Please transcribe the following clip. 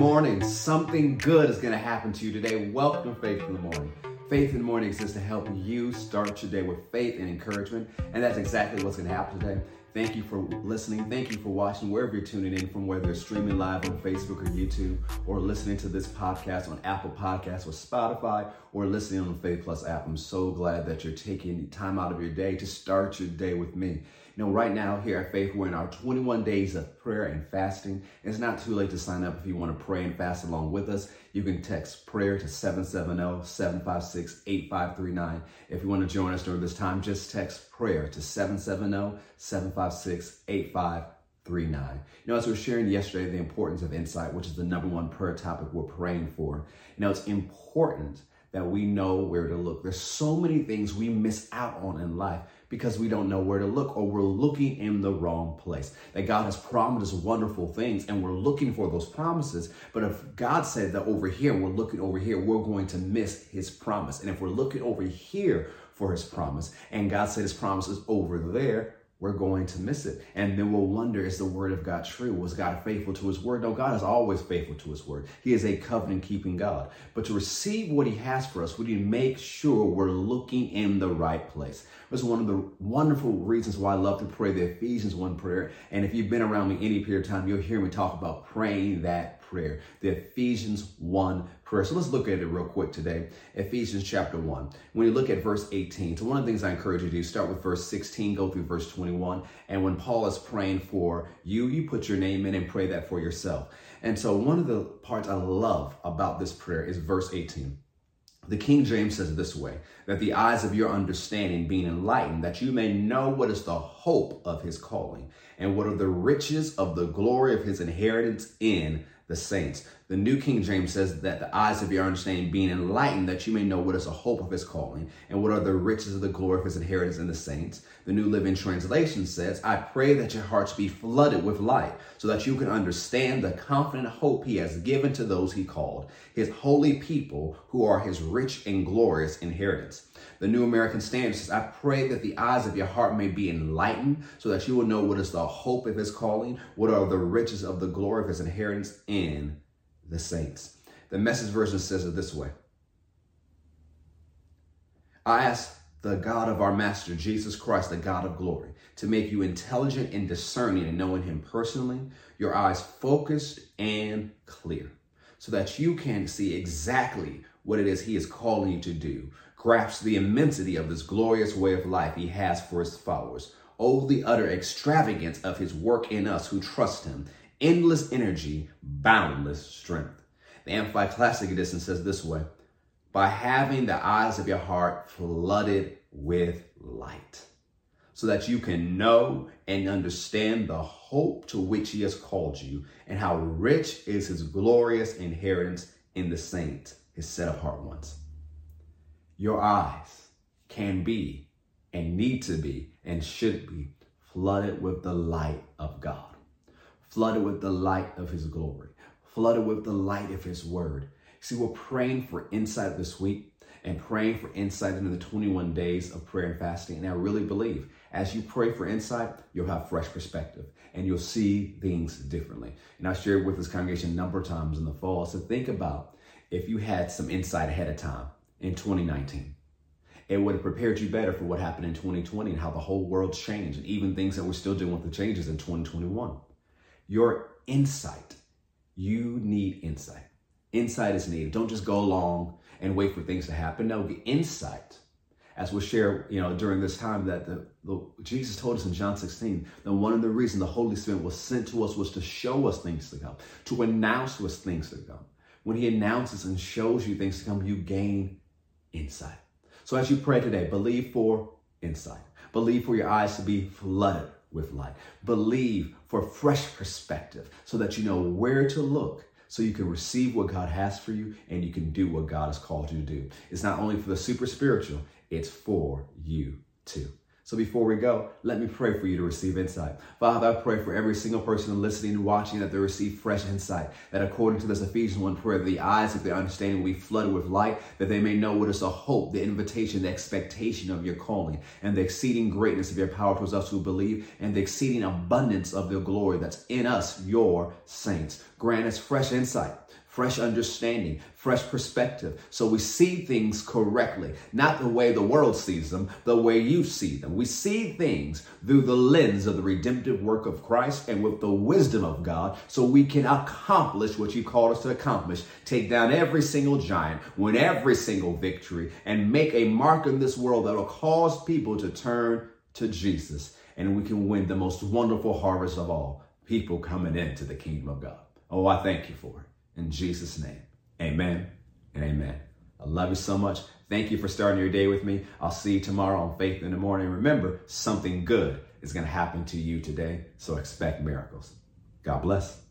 Morning. Something good is going to happen to you today. Welcome Faith in the Morning. Faith in the Morning exists to help you start your day with faith and encouragement, and that's exactly what's going to happen today. Thank you for listening. Thank you for watching wherever you're tuning in from, whether it's streaming live on Facebook or YouTube, or listening to this podcast on Apple Podcasts or Spotify, or listening on the Faith Plus app. I'm so glad that you're taking time out of your day to start your day with me. You know, right now here at Faith, we're in our 21 days of prayer and fasting. It's not too late to sign up if you want to pray and fast along with us. You can text prayer to 770-756-8539. If you want to join us during this time, just text prayer to 770-756-8539. You know, as we were sharing yesterday, the importance of insight, which is the number one prayer topic we're praying for. You know, it's important that we know where to look. There's so many things we miss out on in life because we don't know where to look or we're looking in the wrong place. That God has promised us wonderful things and we're looking for those promises. But if God said that over here, we're looking over here, we're going to miss his promise. And if we're looking over here for his promise and God said his promise is over there, we're going to miss it. And then we'll wonder, is the word of God true? Was God faithful to his word? No, God is always faithful to his word. He is a covenant keeping God. But to receive what he has for us, we need to make sure we're looking in the right place. That's one of the wonderful reasons why I love to pray the Ephesians 1 prayer. And if you've been around me any period of time, you'll hear me talk about praying that prayer, the Ephesians 1 prayer. So let's look at it real quick today. Ephesians chapter 1. When you look at verse 18, so one of the things I encourage you to do, start with verse 16, go through verse 21. And when Paul is praying for you, you put your name in and pray that for yourself. And so one of the parts I love about this prayer is verse 18. The King James says this way that the eyes of your understanding being enlightened, that you may know what is the hope of his calling and what are the riches of the glory of his inheritance in the saints. The New King James says that the eyes of your understanding being enlightened, that you may know what is the hope of his calling and what are the riches of the glory of his inheritance in the saints. The New Living Translation says, I pray that your hearts be flooded with light so that you can understand the confident hope he has given to those he called, his holy people who are his rich and glorious inheritance. The New American Standard says, I pray that the eyes of your heart may be enlightened so that you will know what is the hope of his calling, what are the riches of the glory of his inheritance in the saints. The message version says it this way I ask the God of our Master, Jesus Christ, the God of glory, to make you intelligent and discerning and knowing him personally, your eyes focused and clear, so that you can see exactly what it is he is calling you to do, grasp the immensity of this glorious way of life he has for his followers. Oh, the utter extravagance of his work in us who trust him, endless energy, boundless strength. The Amplified Classic Edition says this way by having the eyes of your heart flooded with light, so that you can know and understand the hope to which he has called you and how rich is his glorious inheritance in the saints, his set apart ones. Your eyes can be and need to be and should be flooded with the light of God flooded with the light of his glory, flooded with the light of his word. See, we're praying for insight this week and praying for insight into the 21 days of prayer and fasting. And I really believe as you pray for insight, you'll have fresh perspective and you'll see things differently. And I shared with this congregation a number of times in the fall. So think about if you had some insight ahead of time in 2019. It would have prepared you better for what happened in 2020 and how the whole world changed, and even things that we're still doing with the changes in 2021 your insight. You need insight. Insight is needed. Don't just go along and wait for things to happen. No, the insight, as we'll share, you know, during this time that the, the Jesus told us in John 16 that one of the reasons the Holy Spirit was sent to us was to show us things to come, to announce us things to come. When He announces and shows you things to come, you gain insight. So as you pray today, believe for insight. Believe for your eyes to be flooded with light. Believe for fresh perspective so that you know where to look so you can receive what God has for you and you can do what God has called you to do. It's not only for the super spiritual, it's for you too. So before we go, let me pray for you to receive insight. Father, I pray for every single person listening and watching that they receive fresh insight, that according to this Ephesians 1 prayer, the eyes of their understanding will be flooded with light, that they may know what is the hope, the invitation, the expectation of your calling, and the exceeding greatness of your power towards us who believe, and the exceeding abundance of the glory that's in us, your saints. Grant us fresh insight fresh understanding, fresh perspective. So we see things correctly, not the way the world sees them, the way you see them. We see things through the lens of the redemptive work of Christ and with the wisdom of God so we can accomplish what you called us to accomplish. Take down every single giant, win every single victory, and make a mark in this world that will cause people to turn to Jesus. And we can win the most wonderful harvest of all people coming into the kingdom of God. Oh, I thank you for it. In Jesus' name, amen and amen. I love you so much. Thank you for starting your day with me. I'll see you tomorrow on Faith in the Morning. Remember, something good is going to happen to you today, so expect miracles. God bless.